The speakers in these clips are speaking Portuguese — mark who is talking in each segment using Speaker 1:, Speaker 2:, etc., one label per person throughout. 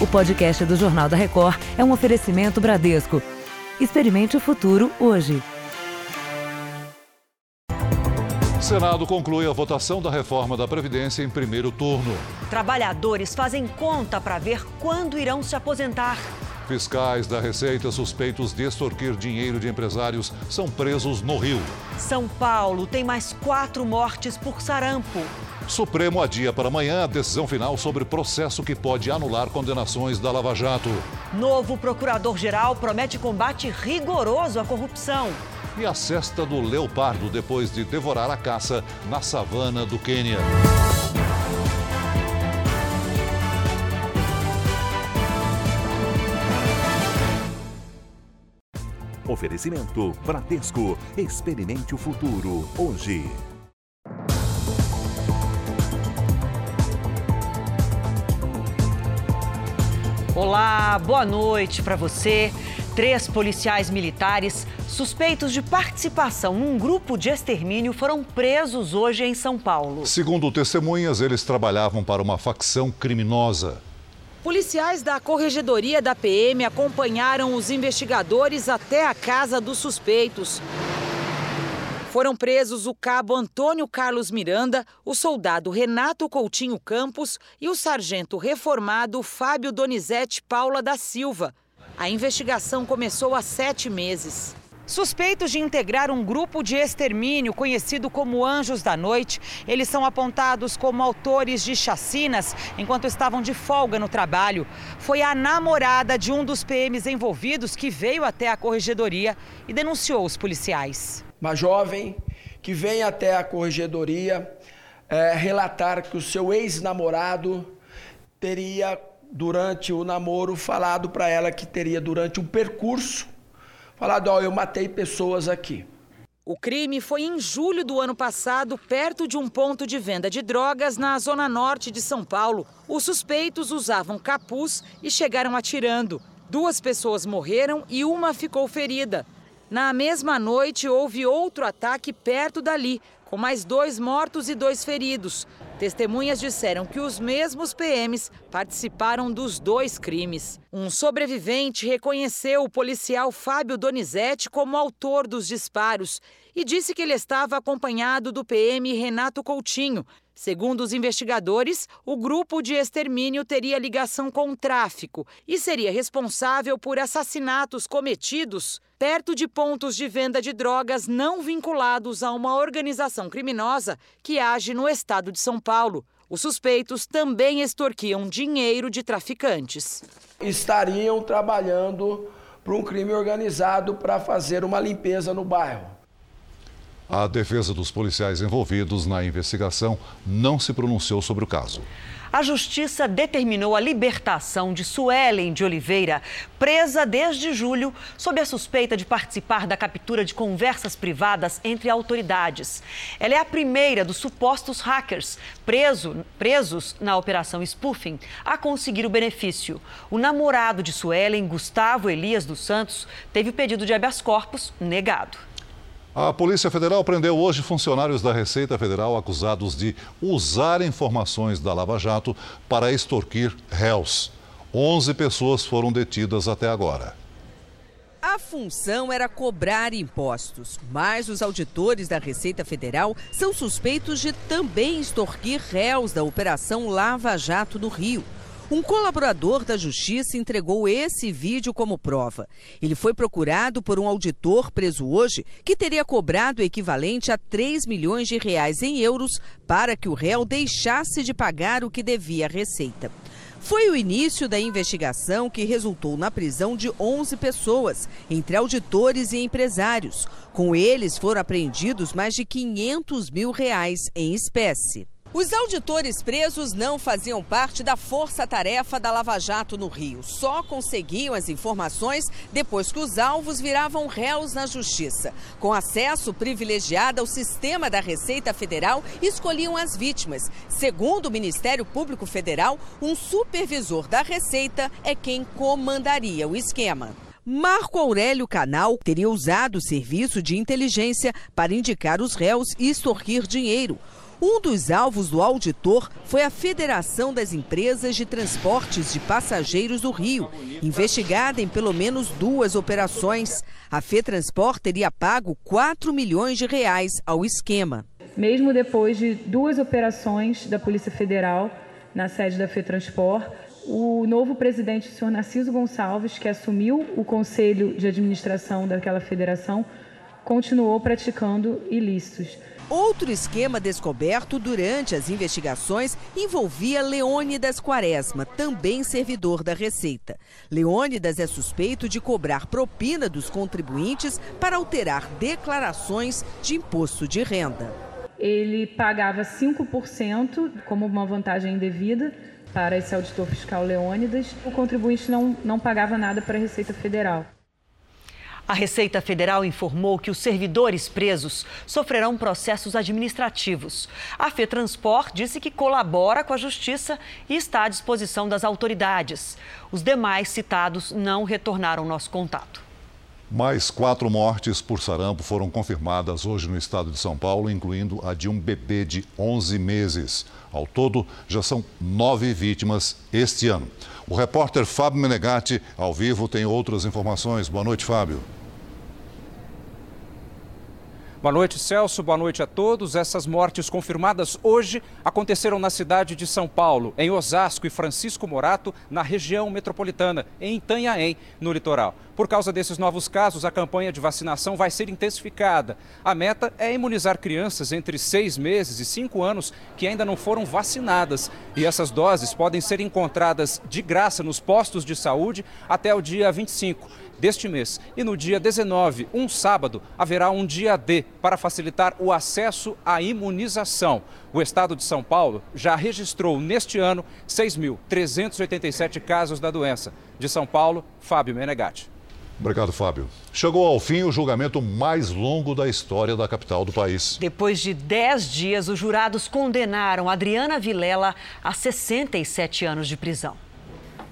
Speaker 1: O podcast do Jornal da Record é um oferecimento Bradesco. Experimente o futuro hoje.
Speaker 2: O Senado conclui a votação da reforma da Previdência em primeiro turno.
Speaker 3: Trabalhadores fazem conta para ver quando irão se aposentar.
Speaker 2: Fiscais da Receita suspeitos de extorquir dinheiro de empresários são presos no Rio.
Speaker 3: São Paulo tem mais quatro mortes por sarampo.
Speaker 2: Supremo adia para amanhã a decisão final sobre processo que pode anular condenações da Lava Jato.
Speaker 3: Novo procurador-geral promete combate rigoroso à corrupção
Speaker 2: e a cesta do leopardo depois de devorar a caça na savana do Quênia.
Speaker 4: Oferecimento Bradesco. Experimente o futuro hoje.
Speaker 3: Olá, boa noite para você. Três policiais militares suspeitos de participação num grupo de extermínio foram presos hoje em São Paulo.
Speaker 2: Segundo testemunhas, eles trabalhavam para uma facção criminosa.
Speaker 5: Policiais da Corregedoria da PM acompanharam os investigadores até a casa dos suspeitos. Foram presos o cabo Antônio Carlos Miranda, o soldado Renato Coutinho Campos e o sargento reformado Fábio Donizete Paula da Silva. A investigação começou há sete meses. Suspeitos de integrar um grupo de extermínio conhecido como Anjos da Noite, eles são apontados como autores de chacinas enquanto estavam de folga no trabalho. Foi a namorada de um dos PMs envolvidos que veio até a corregedoria e denunciou os policiais.
Speaker 6: Uma jovem que vem até a corregedoria é, relatar que o seu ex-namorado teria durante o namoro, falado para ela que teria durante um percurso, falado: Ó, oh, eu matei pessoas aqui.
Speaker 5: O crime foi em julho do ano passado, perto de um ponto de venda de drogas na zona norte de São Paulo. Os suspeitos usavam capuz e chegaram atirando. Duas pessoas morreram e uma ficou ferida. Na mesma noite, houve outro ataque perto dali, com mais dois mortos e dois feridos. Testemunhas disseram que os mesmos PMs participaram dos dois crimes. Um sobrevivente reconheceu o policial Fábio Donizete como autor dos disparos e disse que ele estava acompanhado do PM Renato Coutinho. Segundo os investigadores, o grupo de extermínio teria ligação com o tráfico e seria responsável por assassinatos cometidos perto de pontos de venda de drogas não vinculados a uma organização criminosa que age no estado de São Paulo. Os suspeitos também extorquiam dinheiro de traficantes.
Speaker 6: Estariam trabalhando para um crime organizado para fazer uma limpeza no bairro.
Speaker 2: A defesa dos policiais envolvidos na investigação não se pronunciou sobre o caso.
Speaker 3: A justiça determinou a libertação de Suelen de Oliveira, presa desde julho, sob a suspeita de participar da captura de conversas privadas entre autoridades. Ela é a primeira dos supostos hackers preso, presos na operação Spoofing a conseguir o benefício. O namorado de Suelen, Gustavo Elias dos Santos, teve o pedido de habeas corpus negado.
Speaker 2: A Polícia Federal prendeu hoje funcionários da Receita Federal acusados de usar informações da Lava Jato para extorquir réus. 11 pessoas foram detidas até agora.
Speaker 7: A função era cobrar impostos, mas os auditores da Receita Federal são suspeitos de também extorquir réus da Operação Lava Jato no Rio. Um colaborador da Justiça entregou esse vídeo como prova. Ele foi procurado por um auditor preso hoje que teria cobrado o equivalente a 3 milhões de reais em euros para que o réu deixasse de pagar o que devia à Receita. Foi o início da investigação que resultou na prisão de 11 pessoas, entre auditores e empresários. Com eles foram apreendidos mais de 500 mil reais em espécie. Os auditores presos não faziam parte da força-tarefa da Lava Jato no Rio. Só conseguiam as informações depois que os alvos viravam réus na justiça. Com acesso privilegiado ao sistema da Receita Federal, escolhiam as vítimas. Segundo o Ministério Público Federal, um supervisor da Receita é quem comandaria o esquema. Marco Aurélio Canal teria usado o serviço de inteligência para indicar os réus e extorquir dinheiro. Um dos alvos do auditor foi a Federação das Empresas de Transportes de Passageiros do Rio, investigada em pelo menos duas operações. A FETransport teria pago 4 milhões de reais ao esquema.
Speaker 8: Mesmo depois de duas operações da Polícia Federal na sede da FETransport, o novo presidente, o senhor Narciso Gonçalves, que assumiu o conselho de administração daquela federação, continuou praticando ilícitos.
Speaker 7: Outro esquema descoberto durante as investigações envolvia Leônidas Quaresma, também servidor da Receita. Leônidas é suspeito de cobrar propina dos contribuintes para alterar declarações de imposto de renda.
Speaker 8: Ele pagava 5% como uma vantagem indevida para esse auditor fiscal Leônidas. O contribuinte não, não pagava nada para a Receita Federal.
Speaker 3: A Receita Federal informou que os servidores presos sofrerão processos administrativos. A FETransport disse que colabora com a Justiça e está à disposição das autoridades. Os demais citados não retornaram nosso contato.
Speaker 2: Mais quatro mortes por sarampo foram confirmadas hoje no estado de São Paulo, incluindo a de um bebê de 11 meses. Ao todo, já são nove vítimas este ano. O repórter Fábio Menegatti, ao vivo, tem outras informações. Boa noite, Fábio.
Speaker 9: Boa noite, Celso. Boa noite a todos. Essas mortes confirmadas hoje aconteceram na cidade de São Paulo, em Osasco e Francisco Morato, na região metropolitana, em Itanhaém, no litoral. Por causa desses novos casos, a campanha de vacinação vai ser intensificada. A meta é imunizar crianças entre seis meses e cinco anos que ainda não foram vacinadas. E essas doses podem ser encontradas de graça nos postos de saúde até o dia 25 deste mês. E no dia 19, um sábado, haverá um dia D para facilitar o acesso à imunização. O estado de São Paulo já registrou neste ano 6.387 casos da doença. De São Paulo, Fábio Menegatti.
Speaker 2: Obrigado, Fábio. Chegou ao fim o julgamento mais longo da história da capital do país.
Speaker 3: Depois de 10 dias, os jurados condenaram Adriana Vilela a 67 anos de prisão.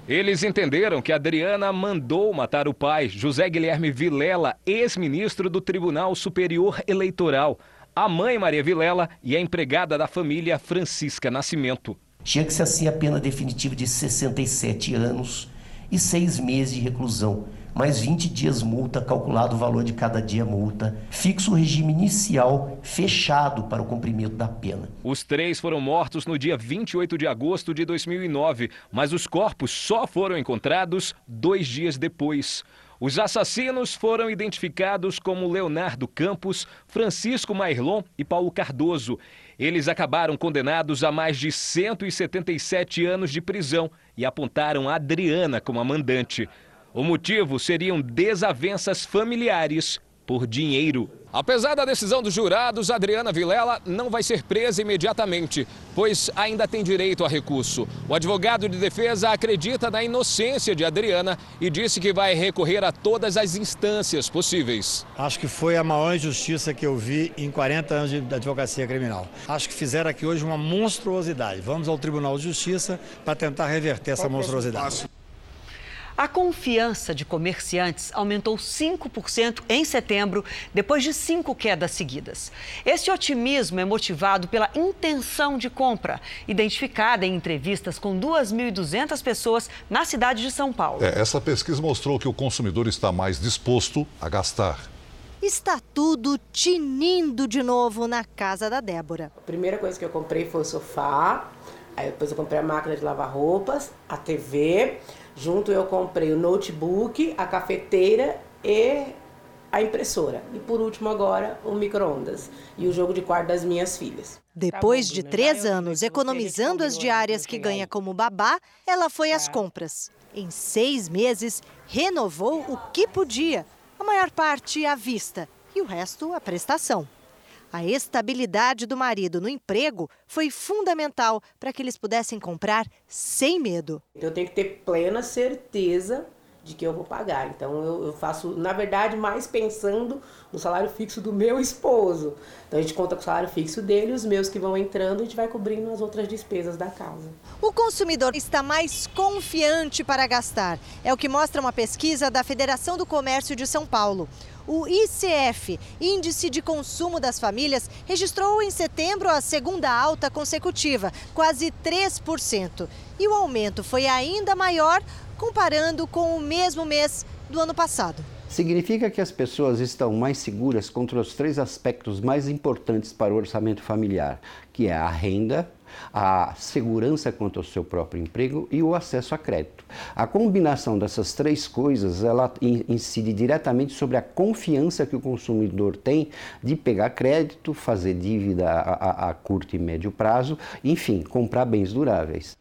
Speaker 10: Eles entenderam que Adriana mandou matar o pai, José Guilherme Vilela, ex-ministro do Tribunal Superior Eleitoral, a mãe Maria Vilela e a empregada da família Francisca Nascimento.
Speaker 11: Tinha que ser assim a pena definitiva de 67 anos e seis meses de reclusão mais 20 dias multa, calculado o valor de cada dia multa. Fixa o regime inicial fechado para o cumprimento da pena.
Speaker 10: Os três foram mortos no dia 28 de agosto de 2009, mas os corpos só foram encontrados dois dias depois. Os assassinos foram identificados como Leonardo Campos, Francisco Mairlon e Paulo Cardoso. Eles acabaram condenados a mais de 177 anos de prisão e apontaram a Adriana como a mandante. O motivo seriam desavenças familiares por dinheiro. Apesar da decisão dos jurados, Adriana Vilela não vai ser presa imediatamente, pois ainda tem direito a recurso. O advogado de defesa acredita na inocência de Adriana e disse que vai recorrer a todas as instâncias possíveis.
Speaker 12: Acho que foi a maior injustiça que eu vi em 40 anos de advocacia criminal. Acho que fizeram aqui hoje uma monstruosidade. Vamos ao Tribunal de Justiça para tentar reverter essa monstruosidade.
Speaker 3: A confiança de comerciantes aumentou 5% em setembro, depois de cinco quedas seguidas. Esse otimismo é motivado pela intenção de compra, identificada em entrevistas com 2.200 pessoas na cidade de São Paulo.
Speaker 2: É, essa pesquisa mostrou que o consumidor está mais disposto a gastar.
Speaker 13: Está tudo tinindo de novo na casa da Débora.
Speaker 14: A primeira coisa que eu comprei foi o sofá, aí depois eu comprei a máquina de lavar roupas, a TV, Junto eu comprei o notebook, a cafeteira e a impressora. E por último agora o micro-ondas e o jogo de quarto das minhas filhas.
Speaker 13: Depois de três anos economizando as diárias que ganha como babá, ela foi às compras. Em seis meses, renovou o que podia, a maior parte à vista e o resto à prestação. A estabilidade do marido no emprego foi fundamental para que eles pudessem comprar sem medo.
Speaker 14: Eu tenho que ter plena certeza de que eu vou pagar. Então eu, eu, faço, na verdade, mais pensando no salário fixo do meu esposo. Então a gente conta com o salário fixo dele, os meus que vão entrando, a gente vai cobrindo as outras despesas da casa.
Speaker 13: O consumidor está mais confiante para gastar. É o que mostra uma pesquisa da Federação do Comércio de São Paulo. O ICF, Índice de Consumo das Famílias, registrou em setembro a segunda alta consecutiva, quase 3%. E o aumento foi ainda maior comparando com o mesmo mês do ano passado.
Speaker 15: Significa que as pessoas estão mais seguras contra os três aspectos mais importantes para o orçamento familiar, que é a renda, a segurança quanto ao seu próprio emprego e o acesso a crédito. A combinação dessas três coisas, ela incide diretamente sobre a confiança que o consumidor tem de pegar crédito, fazer dívida a, a, a curto e médio prazo, enfim, comprar bens duráveis.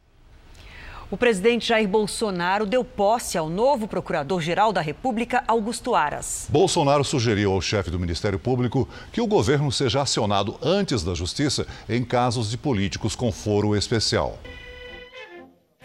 Speaker 3: O presidente Jair Bolsonaro deu posse ao novo procurador-geral da República, Augusto Aras.
Speaker 2: Bolsonaro sugeriu ao chefe do Ministério Público que o governo seja acionado antes da Justiça em casos de políticos com foro especial.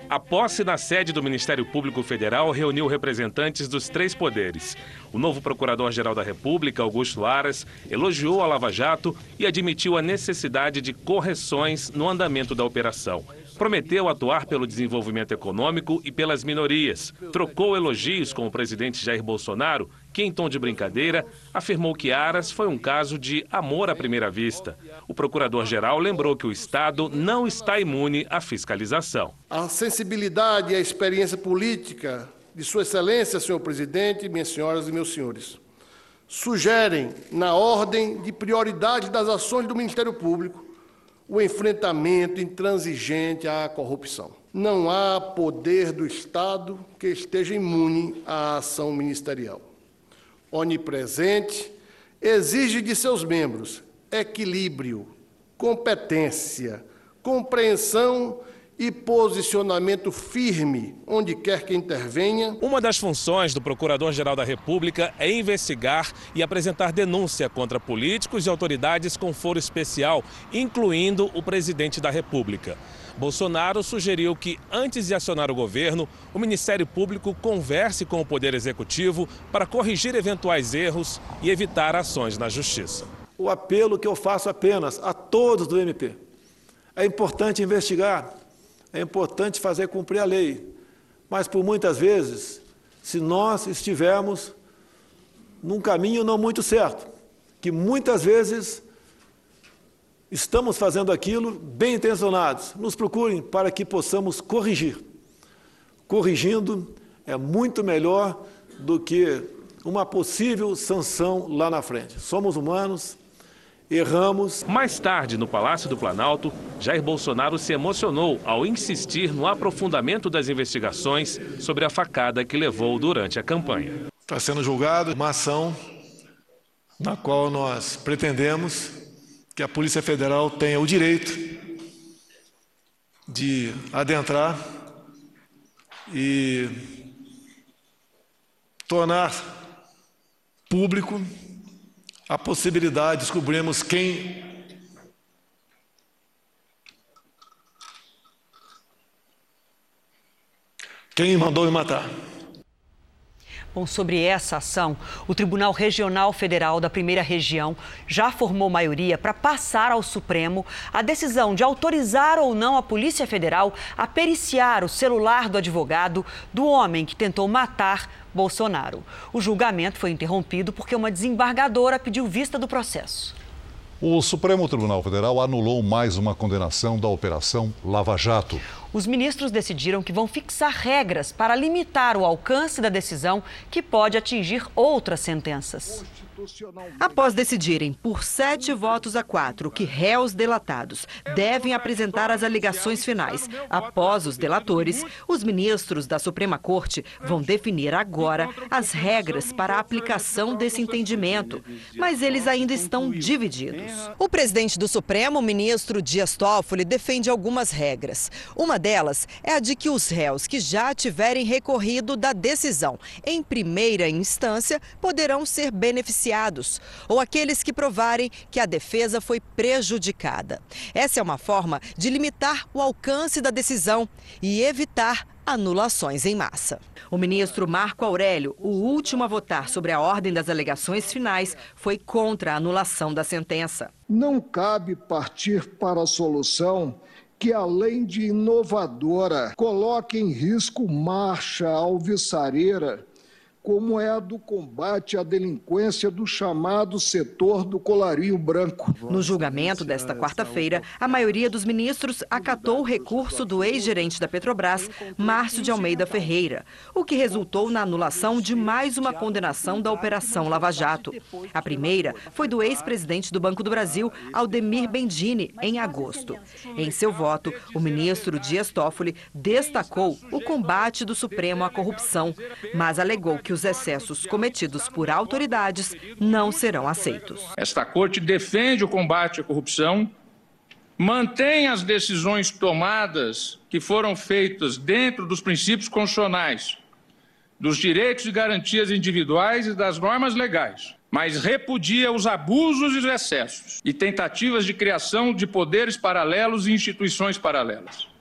Speaker 16: A posse na sede do Ministério Público Federal reuniu representantes dos três poderes. O novo Procurador-Geral da República, Augusto Aras, elogiou a Lava Jato e admitiu a necessidade de correções no andamento da operação. Prometeu atuar pelo desenvolvimento econômico e pelas minorias. Trocou elogios com o presidente Jair Bolsonaro, que, em tom de brincadeira, afirmou que Aras foi um caso de amor à primeira vista. O procurador-geral lembrou que o Estado não está imune à fiscalização.
Speaker 17: A sensibilidade e a experiência política de Sua Excelência, senhor presidente, minhas senhoras e meus senhores, sugerem, na ordem de prioridade das ações do Ministério Público, o enfrentamento intransigente à corrupção. Não há poder do Estado que esteja imune à ação ministerial. Onipresente, exige de seus membros equilíbrio, competência, compreensão e posicionamento firme onde quer que intervenha.
Speaker 16: Uma das funções do Procurador-Geral da República é investigar e apresentar denúncia contra políticos e autoridades com foro especial, incluindo o presidente da República. Bolsonaro sugeriu que, antes de acionar o governo, o Ministério Público converse com o Poder Executivo para corrigir eventuais erros e evitar ações na Justiça.
Speaker 18: O apelo que eu faço apenas a todos do MP é importante investigar, é importante fazer cumprir a lei, mas por muitas vezes, se nós estivermos num caminho não muito certo, que muitas vezes estamos fazendo aquilo bem intencionados, nos procurem para que possamos corrigir. Corrigindo é muito melhor do que uma possível sanção lá na frente. Somos humanos, erramos.
Speaker 16: Mais tarde, no Palácio do Planalto, Jair Bolsonaro se emocionou ao insistir no aprofundamento das investigações sobre a facada que levou durante a campanha.
Speaker 18: Está sendo julgado uma ação na qual nós pretendemos que a Polícia Federal tenha o direito de adentrar e tornar público a possibilidade, descobrimos quem quem mandou me matar.
Speaker 3: Bom, sobre essa ação, o Tribunal Regional Federal da Primeira Região já formou maioria para passar ao Supremo a decisão de autorizar ou não a Polícia Federal a periciar o celular do advogado do homem que tentou matar Bolsonaro. O julgamento foi interrompido porque uma desembargadora pediu vista do processo.
Speaker 2: O Supremo Tribunal Federal anulou mais uma condenação da Operação Lava Jato.
Speaker 3: Os ministros decidiram que vão fixar regras para limitar o alcance da decisão, que pode atingir outras sentenças.
Speaker 19: Após decidirem por sete votos a quatro que réus delatados devem apresentar as alegações finais após os delatores, os ministros da Suprema Corte vão definir agora as regras para a aplicação desse entendimento, mas eles ainda estão divididos.
Speaker 7: O presidente do Supremo, o ministro Dias Toffoli, defende algumas regras. Uma delas é a de que os réus que já tiverem recorrido da decisão em primeira instância poderão ser beneficiados ou aqueles que provarem que a defesa foi prejudicada. Essa é uma forma de limitar o alcance da decisão e evitar anulações em massa. O ministro Marco Aurélio, o último a votar sobre a ordem das alegações finais, foi contra a anulação da sentença.
Speaker 20: Não cabe partir para a solução que, além de inovadora, coloque em risco marcha alvissareira como é a do combate à delinquência do chamado setor do colarinho branco.
Speaker 19: No julgamento desta quarta-feira, a maioria dos ministros acatou o recurso do ex-gerente da Petrobras, Márcio de Almeida Ferreira, o que resultou na anulação de mais uma condenação da Operação Lava Jato. A primeira foi do ex-presidente do Banco do Brasil, Aldemir Bendini, em agosto. Em seu voto, o ministro Dias Toffoli destacou o combate do Supremo à corrupção, mas alegou que os excessos cometidos por autoridades não serão aceitos.
Speaker 21: Esta corte defende o combate à corrupção, mantém as decisões tomadas que foram feitas dentro dos princípios constitucionais, dos direitos e garantias individuais e das normas legais, mas repudia os abusos e os excessos e tentativas de criação de poderes paralelos e instituições paralelas.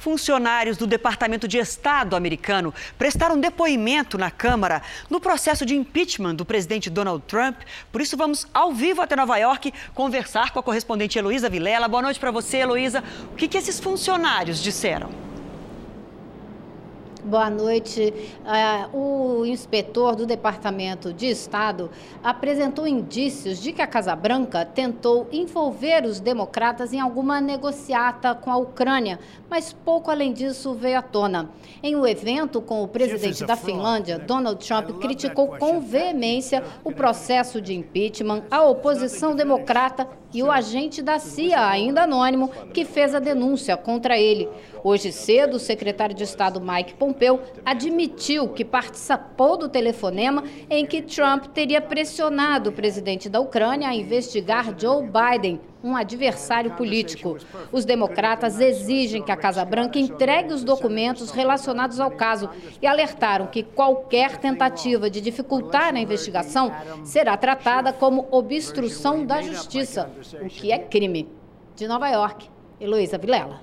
Speaker 3: Funcionários do Departamento de Estado americano prestaram depoimento na Câmara no processo de impeachment do presidente Donald Trump. Por isso, vamos ao vivo até Nova York conversar com a correspondente Heloísa Vilela. Boa noite para você, Heloísa. O que, que esses funcionários disseram?
Speaker 22: Boa noite. Uh, o inspetor do Departamento de Estado apresentou indícios de que a Casa Branca tentou envolver os democratas em alguma negociata com a Ucrânia, mas pouco além disso veio à tona. Em um evento com o presidente da Finlândia, Donald Trump criticou com veemência o processo de impeachment, a oposição democrata e o agente da CIA, ainda anônimo, que fez a denúncia contra ele. Hoje cedo, o secretário de Estado Mike Pompeo admitiu que participou do telefonema em que Trump teria pressionado o presidente da Ucrânia a investigar Joe Biden, um adversário político. Os democratas exigem que a Casa Branca entregue os documentos relacionados ao caso e alertaram que qualquer tentativa de dificultar a investigação será tratada como obstrução da justiça, o que é crime. De Nova York, Heloísa Vilela.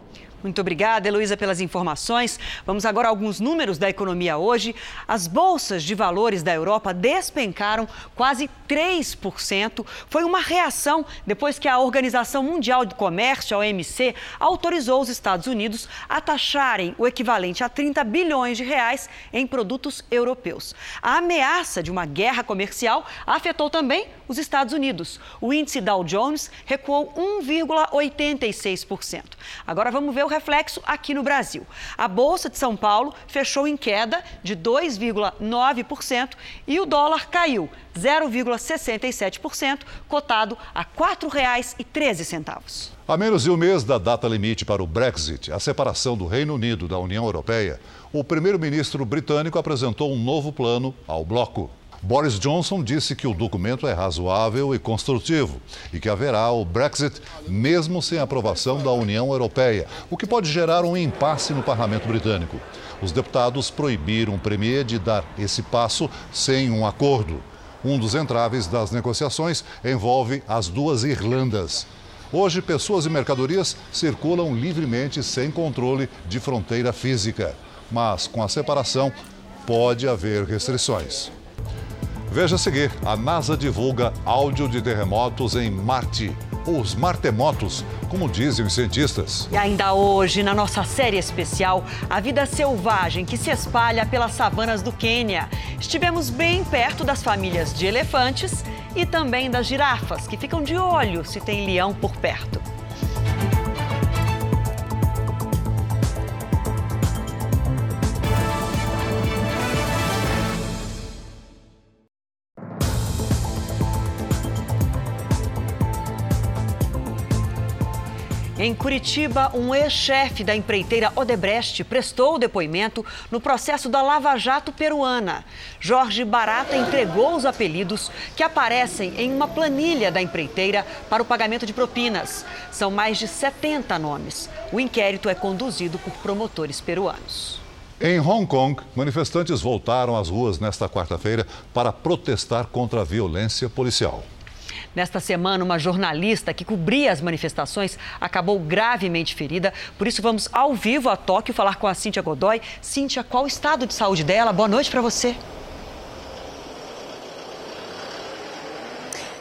Speaker 3: Muito obrigada, Heloísa, pelas informações. Vamos agora a alguns números da economia hoje. As bolsas de valores da Europa despencaram quase 3%. Foi uma reação depois que a Organização Mundial do Comércio, a OMC, autorizou os Estados Unidos a taxarem o equivalente a 30 bilhões de reais em produtos europeus. A ameaça de uma guerra comercial afetou também os Estados Unidos. O índice Dow Jones recuou 1,86%. Agora vamos ver o reflexo aqui no Brasil. A Bolsa de São Paulo fechou em queda de 2,9% e o dólar caiu 0,67%, cotado a R$ 4,13.
Speaker 2: A menos de um mês da data limite para o Brexit, a separação do Reino Unido da União Europeia, o primeiro-ministro britânico apresentou um novo plano ao bloco. Boris Johnson disse que o documento é razoável e construtivo e que haverá o Brexit mesmo sem aprovação da União Europeia, o que pode gerar um impasse no parlamento britânico. Os deputados proibiram o Premier de dar esse passo sem um acordo. Um dos entraves das negociações envolve as duas Irlandas. Hoje, pessoas e mercadorias circulam livremente sem controle de fronteira física. Mas com a separação, pode haver restrições. Veja a seguir: a NASA divulga áudio de terremotos em Marte. Os martemotos, como dizem os cientistas.
Speaker 3: E ainda hoje, na nossa série especial, a vida selvagem que se espalha pelas savanas do Quênia. Estivemos bem perto das famílias de elefantes e também das girafas, que ficam de olho se tem leão por perto. Em Curitiba, um ex-chefe da empreiteira Odebrecht prestou depoimento no processo da Lava Jato peruana. Jorge Barata entregou os apelidos que aparecem em uma planilha da empreiteira para o pagamento de propinas. São mais de 70 nomes. O inquérito é conduzido por promotores peruanos.
Speaker 2: Em Hong Kong, manifestantes voltaram às ruas nesta quarta-feira para protestar contra a violência policial.
Speaker 3: Nesta semana, uma jornalista que cobria as manifestações acabou gravemente ferida. Por isso, vamos ao vivo a Tóquio falar com a Cíntia Godoy. Cíntia, qual o estado de saúde dela? Boa noite para você.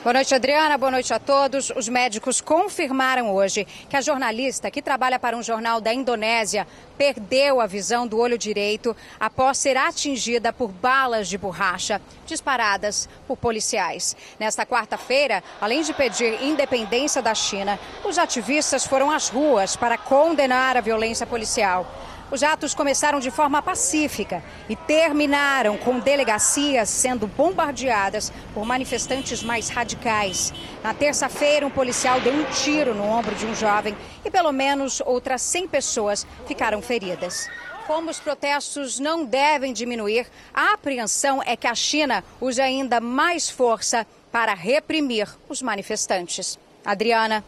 Speaker 23: Boa noite, Adriana. Boa noite a todos. Os médicos confirmaram hoje que a jornalista que trabalha para um jornal da Indonésia perdeu a visão do olho direito após ser atingida por balas de borracha disparadas por policiais. Nesta quarta-feira, além de pedir independência da China, os ativistas foram às ruas para condenar a violência policial. Os atos começaram de forma pacífica e terminaram com delegacias sendo bombardeadas por manifestantes mais radicais. Na terça-feira, um policial deu um tiro no ombro de um jovem e pelo menos outras 100 pessoas ficaram feridas. Como os protestos não devem diminuir, a apreensão é que a China use ainda mais força para reprimir os manifestantes. Adriana.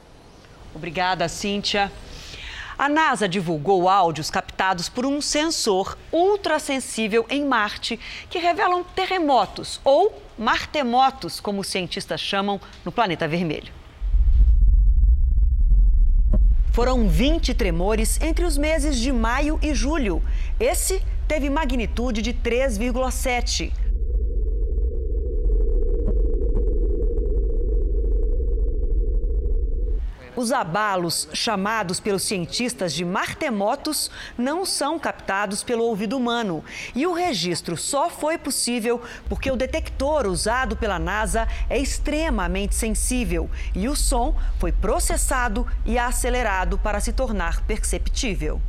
Speaker 3: Obrigada, Cíntia. A NASA divulgou áudios captados por um sensor ultrassensível em Marte que revelam terremotos ou martemotos, como os cientistas chamam no planeta vermelho. Foram 20 tremores entre os meses de maio e julho. Esse teve magnitude de 3,7. Os abalos, chamados pelos cientistas de martemotos, não são captados pelo ouvido humano. E o registro só foi possível porque o detector usado pela NASA é extremamente sensível e o som foi processado e acelerado para se tornar perceptível.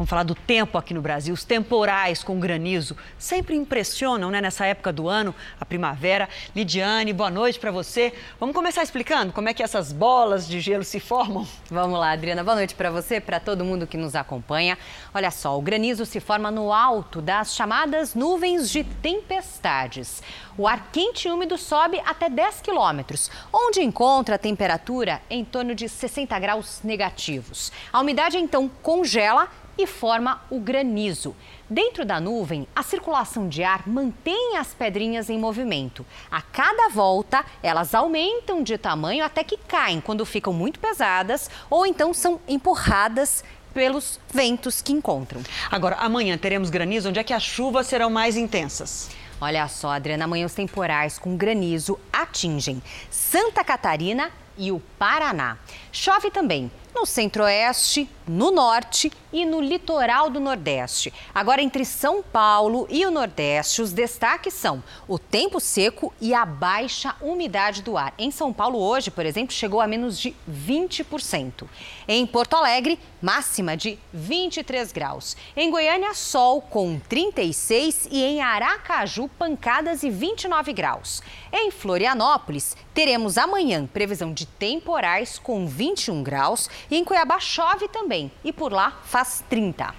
Speaker 3: Vamos falar do tempo aqui no Brasil. Os temporais com granizo sempre impressionam, né? Nessa época do ano, a primavera. Lidiane, boa noite para você. Vamos começar explicando como é que essas bolas de gelo se formam?
Speaker 24: Vamos lá, Adriana. Boa noite para você, para todo mundo que nos acompanha. Olha só, o granizo se forma no alto das chamadas nuvens de tempestades. O ar quente e úmido sobe até 10 quilômetros, onde encontra a temperatura em torno de 60 graus negativos. A umidade então congela e forma o granizo. Dentro da nuvem, a circulação de ar mantém as pedrinhas em movimento. A cada volta, elas aumentam de tamanho até que caem quando ficam muito pesadas ou então são empurradas pelos ventos que encontram.
Speaker 3: Agora, amanhã teremos granizo, onde é que as chuvas serão mais intensas?
Speaker 24: Olha só, Adriana, amanhã os temporais com granizo atingem Santa Catarina e o Paraná. Chove também no centro-oeste, no norte e no litoral do Nordeste. Agora, entre São Paulo e o Nordeste, os destaques são o tempo seco e a baixa umidade do ar. Em São Paulo, hoje, por exemplo, chegou a menos de 20%. Em Porto Alegre, máxima de 23 graus. Em Goiânia, sol com 36 e em Aracaju, pancadas e 29 graus. Em Florianópolis, teremos amanhã previsão de temporais com 21 graus e em Cuiabá chove também e por lá faz 30.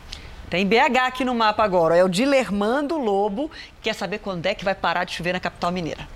Speaker 3: Tem BH aqui no mapa agora, é o Dilermando Lobo, quer saber quando é que vai parar de chover na capital mineira.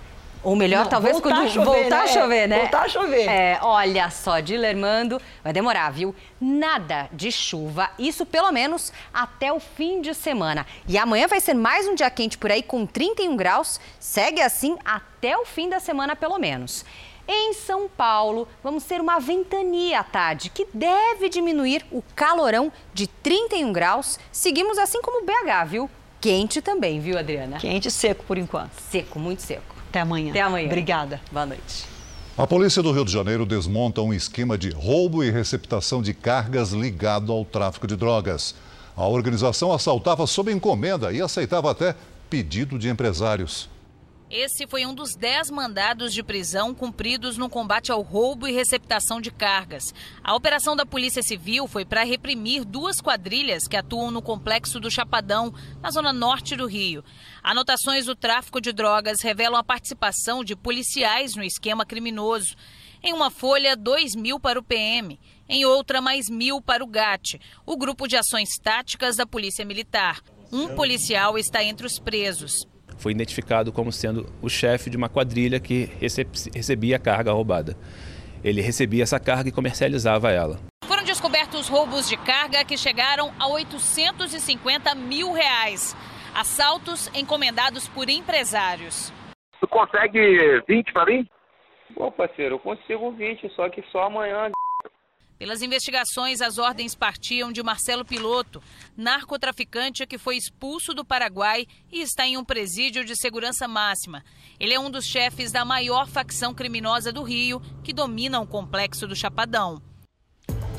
Speaker 24: Ou melhor, Não, talvez
Speaker 3: voltar
Speaker 24: quando
Speaker 3: a chover,
Speaker 24: voltar
Speaker 3: né?
Speaker 24: a chover, né?
Speaker 3: Voltar a chover.
Speaker 24: É, olha só, Dilermando, vai demorar, viu? Nada de chuva, isso pelo menos até o fim de semana. E amanhã vai ser mais um dia quente por aí com 31 graus, segue assim até o fim da semana pelo menos. Em São Paulo, vamos ter uma ventania à tarde, que deve diminuir o calorão de 31 graus. Seguimos assim como BH, viu? Quente também, viu, Adriana?
Speaker 3: Quente e seco por enquanto.
Speaker 24: Seco, muito seco.
Speaker 3: Até amanhã.
Speaker 24: Até amanhã.
Speaker 3: Obrigada.
Speaker 24: Boa noite.
Speaker 2: A polícia do Rio de Janeiro desmonta um esquema de roubo e receptação de cargas ligado ao tráfico de drogas. A organização assaltava sob encomenda e aceitava até pedido de empresários.
Speaker 25: Esse foi um dos dez mandados de prisão cumpridos no combate ao roubo e receptação de cargas. A operação da Polícia Civil foi para reprimir duas quadrilhas que atuam no complexo do Chapadão, na zona norte do Rio. Anotações do tráfico de drogas revelam a participação de policiais no esquema criminoso. Em uma folha, 2 mil para o PM. Em outra, mais mil para o GAT, o Grupo de Ações Táticas da Polícia Militar. Um policial está entre os presos
Speaker 26: foi identificado como sendo o chefe de uma quadrilha que recebia a carga roubada. Ele recebia essa carga e comercializava ela.
Speaker 25: Foram descobertos roubos de carga que chegaram a 850 mil reais. Assaltos encomendados por empresários.
Speaker 27: Tu consegue 20 para mim?
Speaker 28: Pô, parceiro, eu consigo 20, só que só amanhã.
Speaker 25: Pelas investigações, as ordens partiam de Marcelo Piloto, narcotraficante que foi expulso do Paraguai e está em um presídio de segurança máxima. Ele é um dos chefes da maior facção criminosa do Rio, que domina o complexo do Chapadão.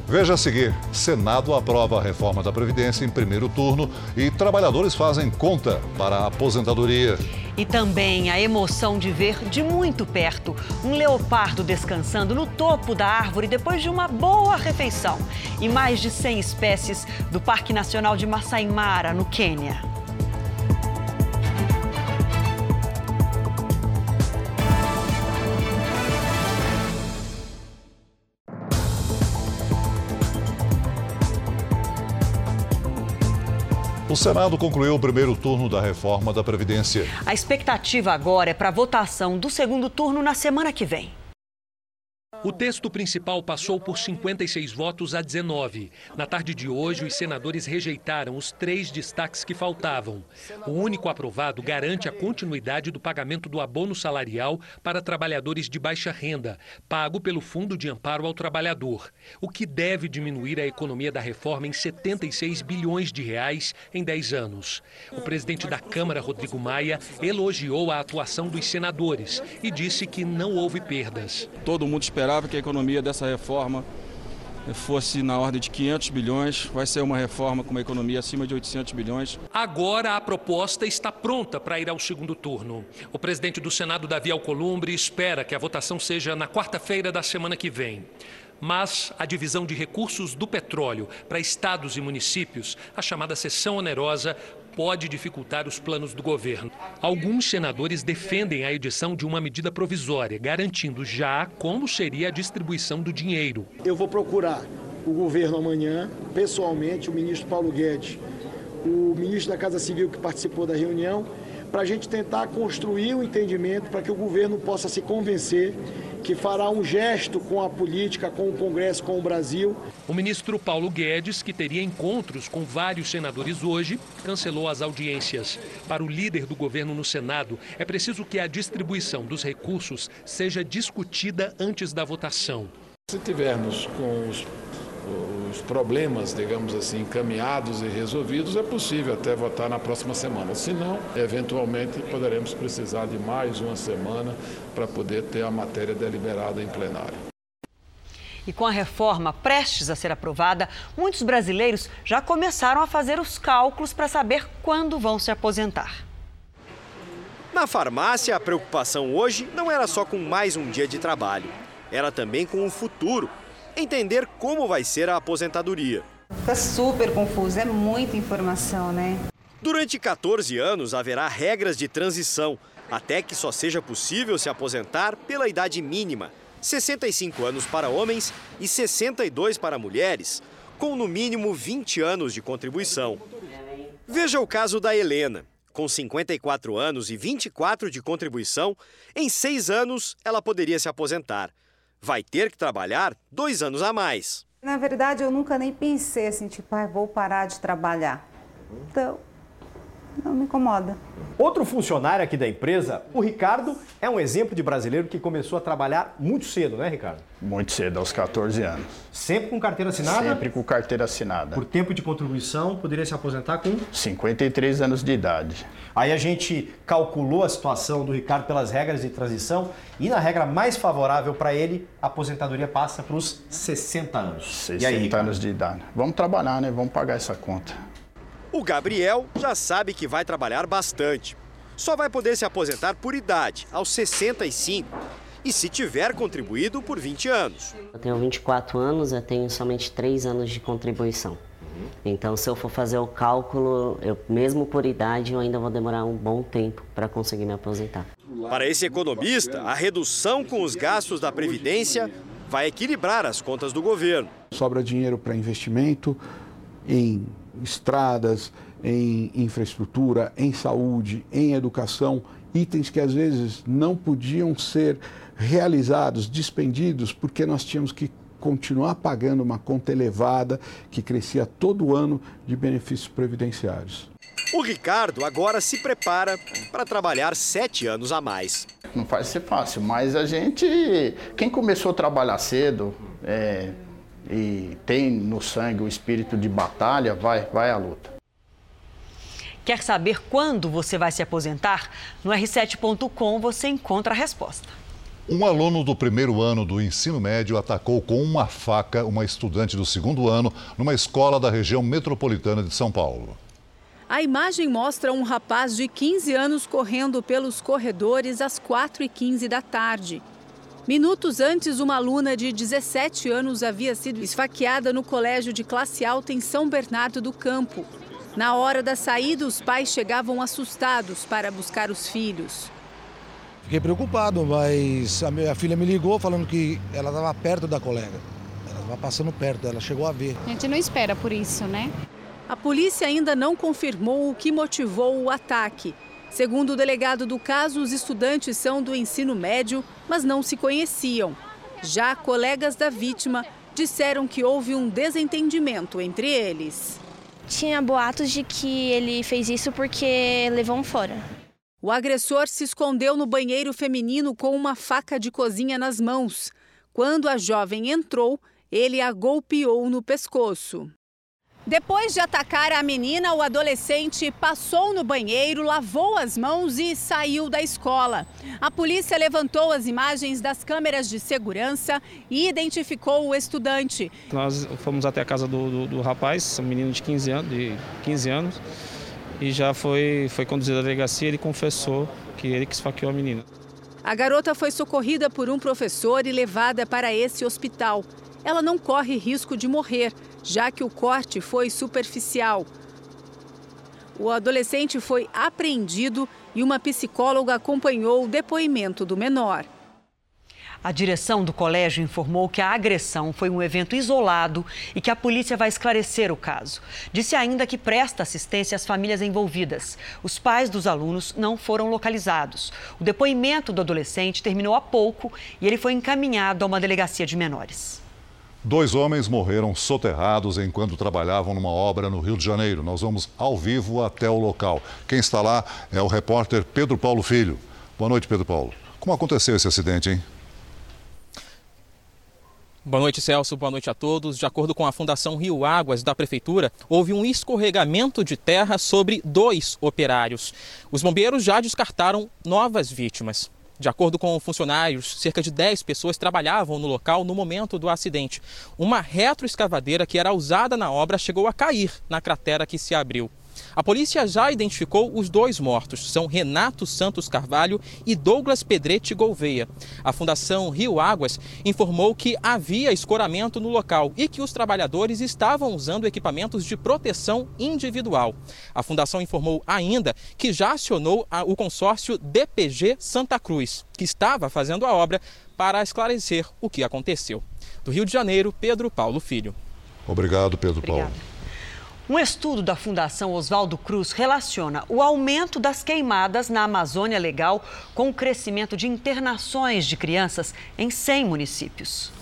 Speaker 2: Veja a seguir: Senado aprova a reforma da Previdência em primeiro turno e trabalhadores fazem conta para a aposentadoria.
Speaker 3: E também a emoção de ver de muito perto um leopardo descansando no topo da árvore depois de uma boa refeição. E mais de 100 espécies do Parque Nacional de Masai Mara, no Quênia.
Speaker 2: O Senado concluiu o primeiro turno da reforma da Previdência.
Speaker 3: A expectativa agora é para a votação do segundo turno na semana que vem.
Speaker 29: O texto principal passou por 56 votos a 19. Na tarde de hoje, os senadores rejeitaram os três destaques que faltavam. O único aprovado garante a continuidade do pagamento do abono salarial para trabalhadores de baixa renda, pago pelo Fundo de Amparo ao Trabalhador, o que deve diminuir a economia da reforma em 76 bilhões de reais em 10 anos. O presidente da Câmara, Rodrigo Maia, elogiou a atuação dos senadores e disse que não houve perdas.
Speaker 30: Todo mundo esperava que a economia dessa reforma fosse na ordem de 500 bilhões, vai ser uma reforma com uma economia acima de 800 bilhões.
Speaker 29: Agora a proposta está pronta para ir ao segundo turno. O presidente do Senado, Davi Alcolumbre, espera que a votação seja na quarta-feira da semana que vem. Mas a divisão de recursos do petróleo para estados e municípios, a chamada seção onerosa, pode dificultar os planos do governo. Alguns senadores defendem a edição de uma medida provisória, garantindo já como seria a distribuição do dinheiro.
Speaker 31: Eu vou procurar o governo amanhã, pessoalmente, o ministro Paulo Guedes, o ministro da Casa Civil que participou da reunião, para a gente tentar construir o um entendimento para que o governo possa se convencer que fará um gesto com a política, com o Congresso, com o Brasil.
Speaker 29: O ministro Paulo Guedes, que teria encontros com vários senadores hoje, cancelou as audiências. Para o líder do governo no Senado, é preciso que a distribuição dos recursos seja discutida antes da votação.
Speaker 32: Se tivermos com os os problemas, digamos assim, encaminhados e resolvidos, é possível até votar na próxima semana. Se não, eventualmente poderemos precisar de mais uma semana para poder ter a matéria deliberada em plenário.
Speaker 3: E com a reforma prestes a ser aprovada, muitos brasileiros já começaram a fazer os cálculos para saber quando vão se aposentar.
Speaker 27: Na farmácia, a preocupação hoje não era só com mais um dia de trabalho, era também com o futuro entender como vai ser a aposentadoria.
Speaker 28: Fica super confuso, é muita informação, né?
Speaker 27: Durante 14 anos haverá regras de transição, até que só seja possível se aposentar pela idade mínima, 65 anos para homens e 62 para mulheres, com no mínimo 20 anos de contribuição. Veja o caso da Helena. Com 54 anos e 24 de contribuição, em seis anos ela poderia se aposentar vai ter que trabalhar dois anos a mais.
Speaker 28: Na verdade, eu nunca nem pensei assim, tipo, ah, vou parar de trabalhar. Então, não me incomoda.
Speaker 33: Outro funcionário aqui da empresa, o Ricardo, é um exemplo de brasileiro que começou a trabalhar muito cedo, né, Ricardo?
Speaker 34: Muito cedo, aos 14 anos.
Speaker 33: Sempre com carteira assinada?
Speaker 34: Sempre com carteira assinada.
Speaker 33: Por tempo de contribuição, poderia se aposentar com?
Speaker 34: 53 anos de idade.
Speaker 33: Aí a gente calculou a situação do Ricardo pelas regras de transição e na regra mais favorável para ele, a aposentadoria passa para os 60 anos.
Speaker 34: 60 aí, anos de idade. Vamos trabalhar, né? Vamos pagar essa conta.
Speaker 27: O Gabriel já sabe que vai trabalhar bastante. Só vai poder se aposentar por idade, aos 65, e se tiver contribuído por 20 anos.
Speaker 35: Eu tenho 24 anos, eu tenho somente 3 anos de contribuição. Então, se eu for fazer o cálculo, eu, mesmo por idade, eu ainda vou demorar um bom tempo para conseguir me aposentar.
Speaker 27: Para esse economista, a redução com os gastos da Previdência vai equilibrar as contas do governo.
Speaker 36: Sobra dinheiro para investimento em estradas, em infraestrutura, em saúde, em educação, itens que às vezes não podiam ser realizados, dispendidos, porque nós tínhamos que continuar pagando uma conta elevada que crescia todo ano de benefícios previdenciários.
Speaker 27: O Ricardo agora se prepara para trabalhar sete anos a mais.
Speaker 34: Não vai ser fácil, mas a gente, quem começou a trabalhar cedo, é, e tem no sangue o espírito de batalha, vai, vai à luta.
Speaker 3: Quer saber quando você vai se aposentar? No r7.com você encontra a resposta.
Speaker 2: Um aluno do primeiro ano do ensino médio atacou com uma faca uma estudante do segundo ano numa escola da região metropolitana de São Paulo.
Speaker 37: A imagem mostra um rapaz de 15 anos correndo pelos corredores às 4h15 da tarde. Minutos antes, uma aluna de 17 anos havia sido esfaqueada no colégio de classe alta em São Bernardo do Campo. Na hora da saída, os pais chegavam assustados para buscar os filhos.
Speaker 38: Fiquei preocupado, mas a minha filha me ligou falando que ela estava perto da colega. Ela estava passando perto, ela chegou a ver.
Speaker 39: A gente não espera por isso, né?
Speaker 37: A polícia ainda não confirmou o que motivou o ataque. Segundo o delegado do caso, os estudantes são do ensino médio, mas não se conheciam. Já colegas da vítima disseram que houve um desentendimento entre eles.
Speaker 39: Tinha boatos de que ele fez isso porque levou um fora.
Speaker 37: O agressor se escondeu no banheiro feminino com uma faca de cozinha nas mãos. Quando a jovem entrou, ele a golpeou no pescoço. Depois de atacar a menina, o adolescente passou no banheiro, lavou as mãos e saiu da escola. A polícia levantou as imagens das câmeras de segurança e identificou o estudante.
Speaker 40: Nós fomos até a casa do, do, do rapaz, um menino de 15 anos, de 15 anos, e já foi, foi conduzido à delegacia. Ele confessou que ele que esfaqueou a menina.
Speaker 37: A garota foi socorrida por um professor e levada para esse hospital. Ela não corre risco de morrer já que o corte foi superficial. O adolescente foi apreendido e uma psicóloga acompanhou o depoimento do menor.
Speaker 3: A direção do colégio informou que a agressão foi um evento isolado e que a polícia vai esclarecer o caso. Disse ainda que presta assistência às famílias envolvidas. Os pais dos alunos não foram localizados. O depoimento do adolescente terminou há pouco e ele foi encaminhado a uma delegacia de menores.
Speaker 2: Dois homens morreram soterrados enquanto trabalhavam numa obra no Rio de Janeiro. Nós vamos ao vivo até o local. Quem está lá é o repórter Pedro Paulo Filho. Boa noite, Pedro Paulo. Como aconteceu esse acidente, hein?
Speaker 41: Boa noite, Celso. Boa noite a todos. De acordo com a Fundação Rio Águas da Prefeitura, houve um escorregamento de terra sobre dois operários. Os bombeiros já descartaram novas vítimas. De acordo com funcionários, cerca de 10 pessoas trabalhavam no local no momento do acidente. Uma retroescavadeira que era usada na obra chegou a cair na cratera que se abriu. A polícia já identificou os dois mortos, são Renato Santos Carvalho e Douglas Pedretti Gouveia. A Fundação Rio Águas informou que havia escoramento no local e que os trabalhadores estavam usando equipamentos de proteção individual. A Fundação informou ainda que já acionou o consórcio DPG Santa Cruz, que estava fazendo a obra para esclarecer o que aconteceu. Do Rio de Janeiro, Pedro Paulo Filho.
Speaker 2: Obrigado, Pedro Paulo.
Speaker 3: Um estudo da Fundação Oswaldo Cruz relaciona o aumento das queimadas na Amazônia Legal com o crescimento de internações de crianças em 100 municípios.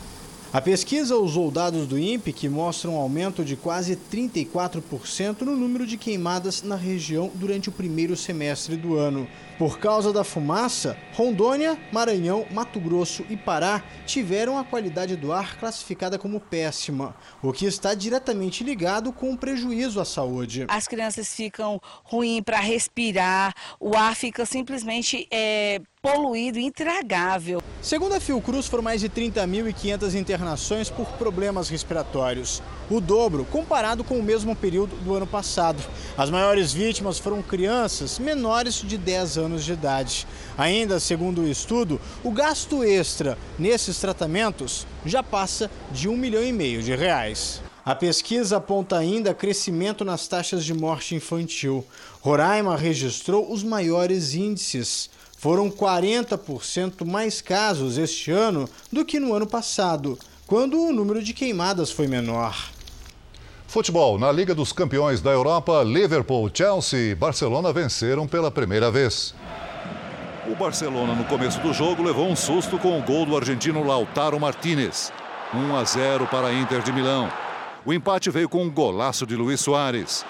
Speaker 33: A pesquisa usou dados do INPE que mostram um aumento de quase 34% no número de queimadas na região durante o primeiro semestre do ano. Por causa da fumaça, Rondônia, Maranhão, Mato Grosso e Pará tiveram a qualidade do ar classificada como péssima, o que está diretamente ligado com o prejuízo à saúde.
Speaker 42: As crianças ficam ruins para respirar, o ar fica simplesmente é, poluído, intragável.
Speaker 33: Segundo a Fiocruz, foram mais de 30.500 internações por problemas respiratórios, o dobro comparado com o mesmo período do ano passado. As maiores vítimas foram crianças menores de 10 anos de idade. Ainda segundo o estudo, o gasto extra nesses tratamentos já passa de um milhão e meio de reais. A pesquisa aponta ainda crescimento nas taxas de morte infantil. Roraima registrou os maiores índices. Foram 40% mais casos este ano do que no ano passado, quando o número de queimadas foi menor.
Speaker 2: Futebol. Na Liga dos Campeões da Europa, Liverpool, Chelsea e Barcelona venceram pela primeira vez. O Barcelona, no começo do jogo, levou um susto com o gol do argentino Lautaro Martinez. 1 a 0 para a Inter de Milão. O empate veio com um golaço de Luiz Soares.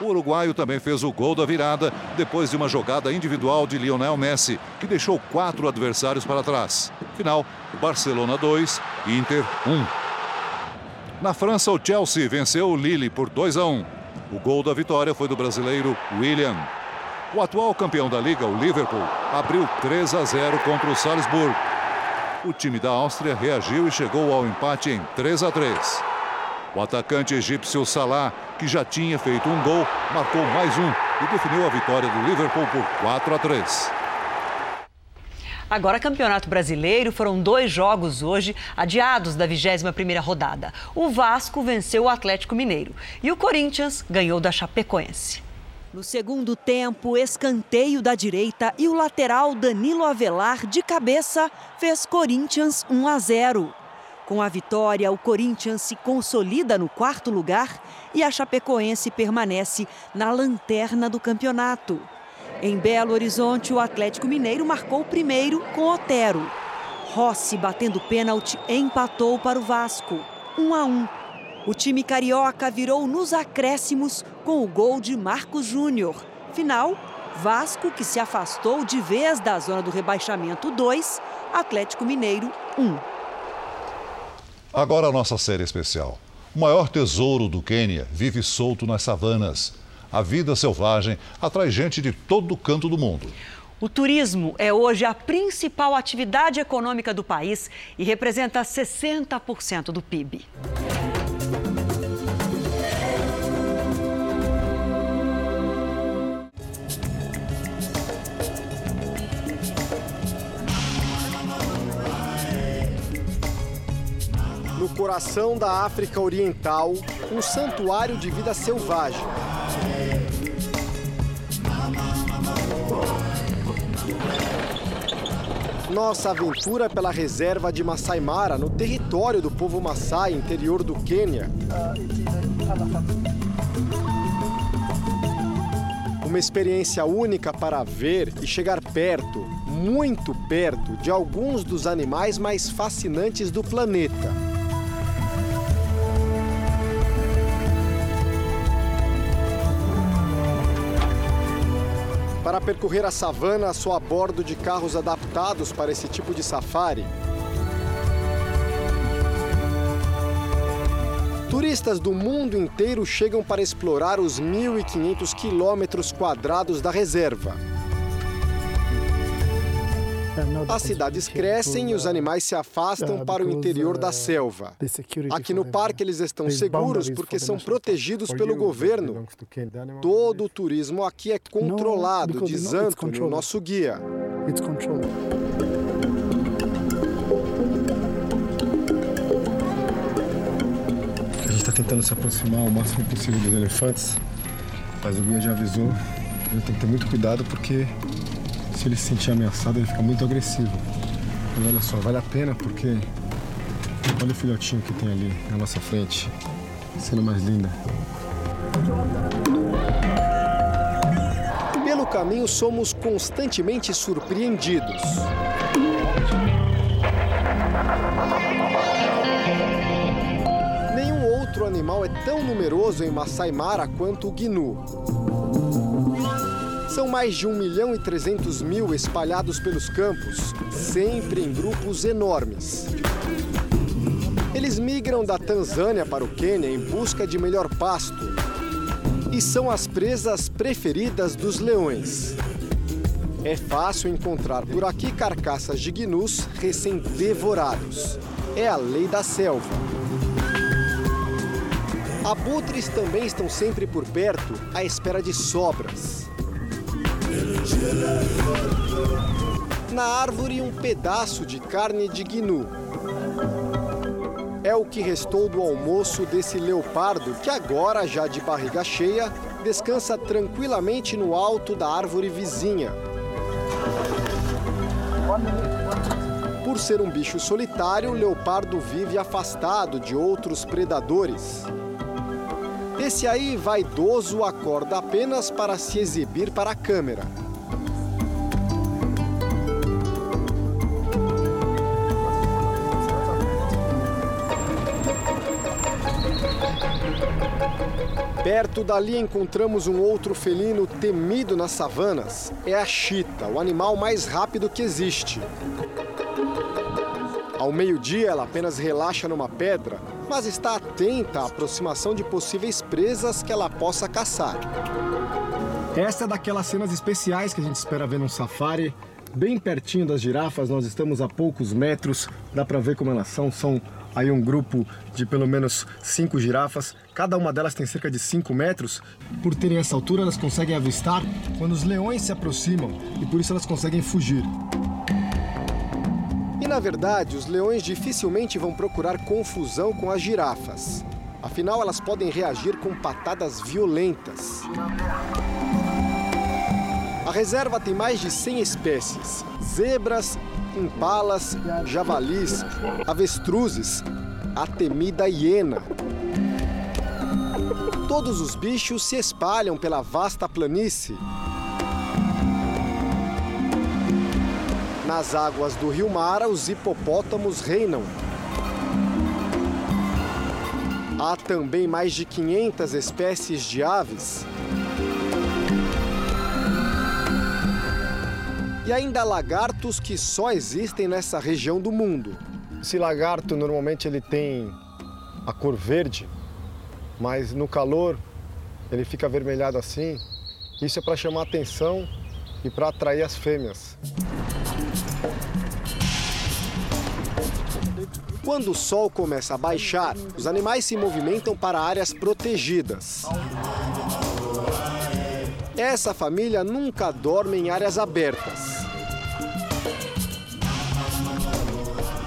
Speaker 2: O uruguaio também fez o gol da virada depois de uma jogada individual de Lionel Messi, que deixou quatro adversários para trás. Final: Barcelona 2, Inter 1. Na França, o Chelsea venceu o Lille por 2 a 1. O gol da vitória foi do brasileiro William. O atual campeão da liga, o Liverpool, abriu 3 a 0 contra o Salzburg. O time da Áustria reagiu e chegou ao empate em 3 a 3. O atacante egípcio Salah, que já tinha feito um gol, marcou mais um e definiu a vitória do Liverpool por 4 a 3.
Speaker 43: Agora, Campeonato Brasileiro, foram dois jogos hoje adiados da 21ª rodada. O Vasco venceu o Atlético Mineiro e o Corinthians ganhou da Chapecoense.
Speaker 3: No segundo tempo, escanteio da direita e o lateral Danilo Avelar de cabeça fez Corinthians 1 a 0. Com a vitória, o Corinthians se consolida no quarto lugar e a Chapecoense permanece na lanterna do campeonato. Em Belo Horizonte, o Atlético Mineiro marcou primeiro com Otero. Rossi, batendo pênalti, empatou para o Vasco, 1 a 1. O time carioca virou nos acréscimos com o gol de Marcos Júnior. Final, Vasco, que se afastou de vez da zona do rebaixamento 2, Atlético Mineiro 1.
Speaker 2: Agora a nossa série especial. O maior tesouro do Quênia vive solto nas savanas. A vida selvagem atrai gente de todo canto do mundo.
Speaker 43: O turismo é hoje a principal atividade econômica do país e representa 60% do PIB.
Speaker 44: Coração da África Oriental, um santuário de vida selvagem. Nossa aventura pela reserva de Masai Mara, no território do povo Maasai, interior do Quênia. Uma experiência única para ver e chegar perto, muito perto, de alguns dos animais mais fascinantes do planeta. Para percorrer a savana só a bordo de carros adaptados para esse tipo de safari, Turistas do mundo inteiro chegam para explorar os 1.500 quilômetros quadrados da reserva. As cidades crescem e os animais se afastam para o interior da selva. Aqui no parque eles estão seguros porque são protegidos pelo governo. Todo o turismo aqui é controlado, diz Anthony, o nosso guia.
Speaker 33: A gente está tentando se aproximar o máximo possível dos elefantes, mas o guia já avisou. Eu tenho que ter muito cuidado porque se ele se sentir ameaçado, ele fica muito agressivo. Mas olha só, vale a pena porque olha o filhotinho que tem ali na nossa frente, sendo mais linda.
Speaker 44: Pelo caminho, somos constantemente surpreendidos. Nenhum outro animal é tão numeroso em Masai Mara quanto o gnu. São mais de 1 milhão e 300 mil espalhados pelos campos, sempre em grupos enormes. Eles migram da Tanzânia para o Quênia em busca de melhor pasto e são as presas preferidas dos leões. É fácil encontrar por aqui carcaças de gnus recém-devorados. É a lei da selva. Abutres também estão sempre por perto, à espera de sobras. Na árvore, um pedaço de carne de gnu. É o que restou do almoço desse leopardo que agora, já de barriga cheia, descansa tranquilamente no alto da árvore vizinha. Por ser um bicho solitário, o leopardo vive afastado de outros predadores. Esse aí, vaidoso, acorda apenas para se exibir para a câmera. Perto dali encontramos um outro felino temido nas savanas. É a chita, o animal mais rápido que existe. Ao meio-dia, ela apenas relaxa numa pedra mas está atenta à aproximação de possíveis presas que ela possa caçar.
Speaker 33: Essa é daquelas cenas especiais que a gente espera ver num safari. Bem pertinho das girafas, nós estamos a poucos metros, dá para ver como elas são. São aí um grupo de pelo menos cinco girafas. Cada uma delas tem cerca de 5 metros. Por terem essa altura, elas conseguem avistar quando os leões se aproximam e por isso elas conseguem fugir.
Speaker 44: E na verdade, os leões dificilmente vão procurar confusão com as girafas. Afinal, elas podem reagir com patadas violentas. A reserva tem mais de 100 espécies: zebras, impalas, javalis, avestruzes, a temida hiena. Todos os bichos se espalham pela vasta planície. Nas águas do rio Mara, os hipopótamos reinam. Há também mais de 500 espécies de aves. E ainda lagartos que só existem nessa região do mundo.
Speaker 33: Esse lagarto normalmente ele tem a cor verde, mas no calor ele fica avermelhado assim. Isso é para chamar atenção e para atrair as fêmeas.
Speaker 44: Quando o sol começa a baixar, os animais se movimentam para áreas protegidas. Essa família nunca dorme em áreas abertas.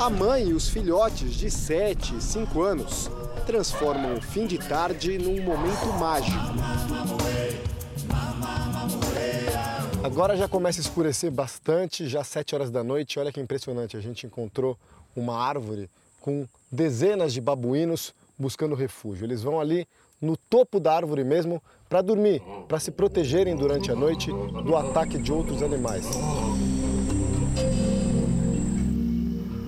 Speaker 44: A mãe e os filhotes de 7 e 5 anos transformam o fim de tarde num momento mágico.
Speaker 33: Agora já começa a escurecer bastante, já 7 horas da noite. Olha que impressionante, a gente encontrou uma árvore com dezenas de babuínos buscando refúgio. Eles vão ali no topo da árvore mesmo para dormir, para se protegerem durante a noite do ataque de outros animais.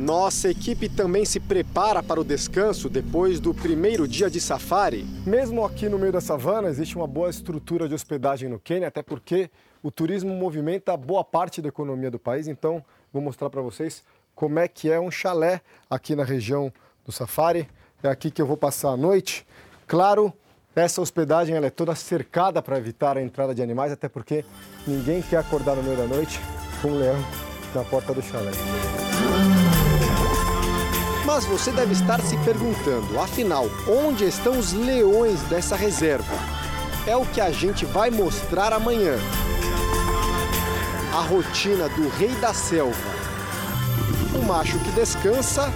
Speaker 44: Nossa equipe também se prepara para o descanso depois do primeiro dia de safari.
Speaker 33: Mesmo aqui no meio da savana, existe uma boa estrutura de hospedagem no Quênia, até porque o turismo movimenta boa parte da economia do país. Então, vou mostrar para vocês como é que é um chalé aqui na região do safari. É aqui que eu vou passar a noite. Claro, essa hospedagem ela é toda cercada para evitar a entrada de animais, até porque ninguém quer acordar no meio da noite com um leão na porta do chalé.
Speaker 44: Mas você deve estar se perguntando, afinal, onde estão os leões dessa reserva? É o que a gente vai mostrar amanhã. A rotina do rei da selva. O macho que descansa,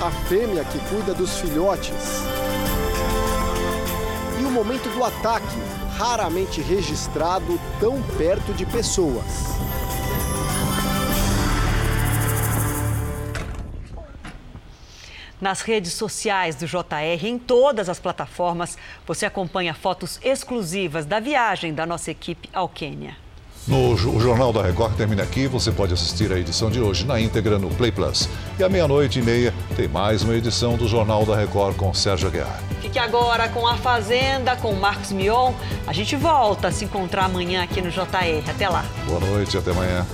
Speaker 44: a fêmea que cuida dos filhotes. E o momento do ataque, raramente registrado tão perto de pessoas.
Speaker 3: Nas redes sociais do JR, em todas as plataformas, você acompanha fotos exclusivas da viagem da nossa equipe ao Quênia.
Speaker 2: No o Jornal da Record termina aqui. Você pode assistir a edição de hoje na íntegra no Play Plus. E à meia-noite e meia tem mais uma edição do Jornal da Record com Sérgio Aguiar.
Speaker 3: Fique agora com a Fazenda, com Marcos Mion. A gente volta a se encontrar amanhã aqui no JR. Até lá.
Speaker 2: Boa noite, até amanhã.